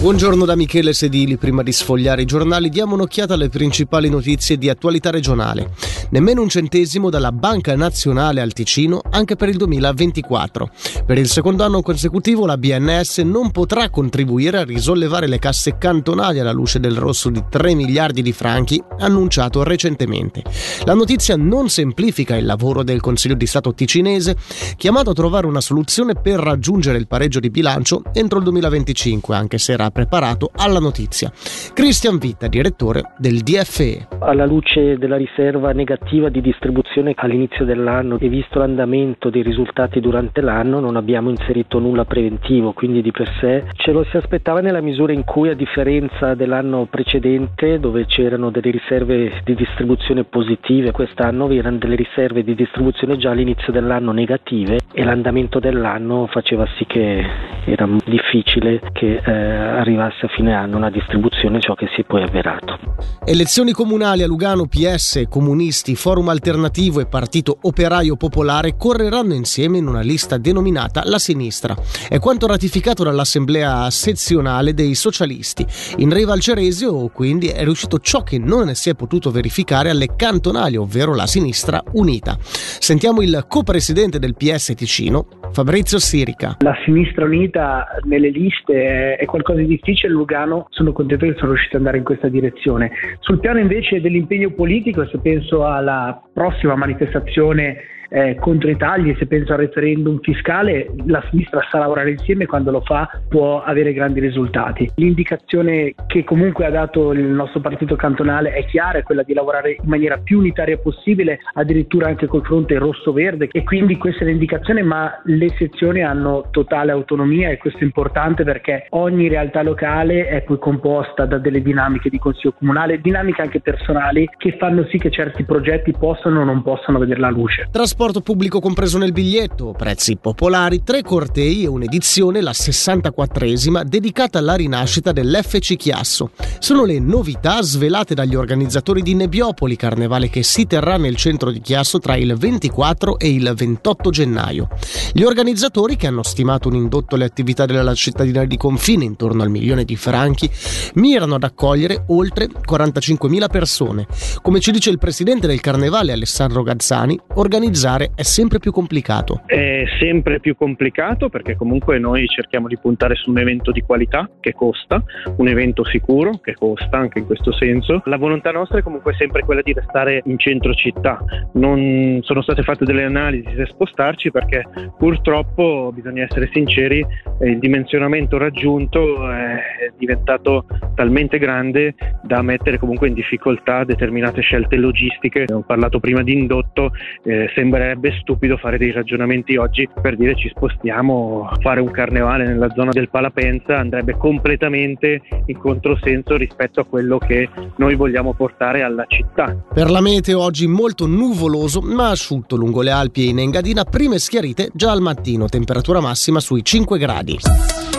Buongiorno da Michele Sedili. Prima di sfogliare i giornali diamo un'occhiata alle principali notizie di attualità regionale. Nemmeno un centesimo dalla Banca Nazionale al Ticino anche per il 2024. Per il secondo anno consecutivo la BNS non potrà contribuire a risollevare le casse cantonali alla luce del rosso di 3 miliardi di franchi annunciato recentemente. La notizia non semplifica il lavoro del Consiglio di Stato ticinese, chiamato a trovare una soluzione per raggiungere il pareggio di bilancio entro il 2025, anche se era preparato alla notizia. Cristian Vitta, direttore del DFE. Alla luce della riserva negativa di distribuzione all'inizio dell'anno e visto l'andamento dei risultati durante l'anno non abbiamo inserito nulla preventivo, quindi di per sé ce lo si aspettava nella misura in cui a differenza dell'anno precedente dove c'erano delle riserve di distribuzione positive, quest'anno vi erano delle riserve di distribuzione già all'inizio dell'anno negative e l'andamento dell'anno faceva sì che era difficile che eh, arrivasse a fine anno una distribuzione, ciò che si è poi avverato. Elezioni comunali a Lugano, PS, Comunisti, Forum Alternativo e Partito Operaio Popolare correranno insieme in una lista denominata La Sinistra. È quanto ratificato dall'Assemblea sezionale dei socialisti. In Riva al Ceresio, quindi, è riuscito ciò che non si è potuto verificare alle cantonali, ovvero la Sinistra Unita. Sentiamo il co-presidente del PS Ticino, Fabrizio Sirica. La Sinistra Unita nelle liste è qualcosa di difficile, Lugano sono contento che sono riuscito ad andare in questa direzione. Sul piano invece dell'impegno politico, se penso alla prossima manifestazione eh, contro i tagli, se penso al referendum fiscale, la sinistra sa lavorare insieme e quando lo fa può avere grandi risultati. L'indicazione che comunque ha dato il nostro partito cantonale è chiara, è quella di lavorare in maniera più unitaria possibile, addirittura anche col fronte rosso-verde e quindi questa è l'indicazione, ma le sezioni hanno totale autonomia e questo è importante perché ogni realtà locale è poi composta da delle dinamiche di consiglio comunale, dinamiche anche personali che fanno sì che certi progetti possano o non possano vedere la luce. Tras- trasporto pubblico compreso nel biglietto, prezzi popolari, tre cortei e un'edizione, la 64esima, dedicata alla rinascita dell'FC Chiasso. Sono le novità svelate dagli organizzatori di Nebbiopoli, carnevale che si terrà nel centro di Chiasso tra il 24 e il 28 gennaio. Gli organizzatori, che hanno stimato un indotto alle attività della cittadina di confine intorno al milione di franchi, mirano ad accogliere oltre 45.000 persone. Come ci dice il presidente del carnevale Alessandro Gazzani, organizzare organizzare è sempre più complicato. È sempre più complicato perché comunque noi cerchiamo di puntare su un evento di qualità che costa, un evento sicuro che costa anche in questo senso. La volontà nostra è comunque sempre quella di restare in centro città. Non sono state fatte delle analisi per spostarci perché purtroppo bisogna essere sinceri, il dimensionamento raggiunto è diventato talmente grande da mettere comunque in difficoltà determinate scelte logistiche. Ho parlato prima di indotto, eh, sembrerebbe stupido fare dei ragionamenti oggi per dire ci spostiamo, fare un carnevale nella zona del Palapenza andrebbe completamente in controsenso rispetto a quello che noi vogliamo portare alla città. Per la meteo oggi molto nuvoloso ma asciutto lungo le Alpi e in Engadina, prime schiarite già al mattino, temperatura massima sui 5 gradi. Saúde.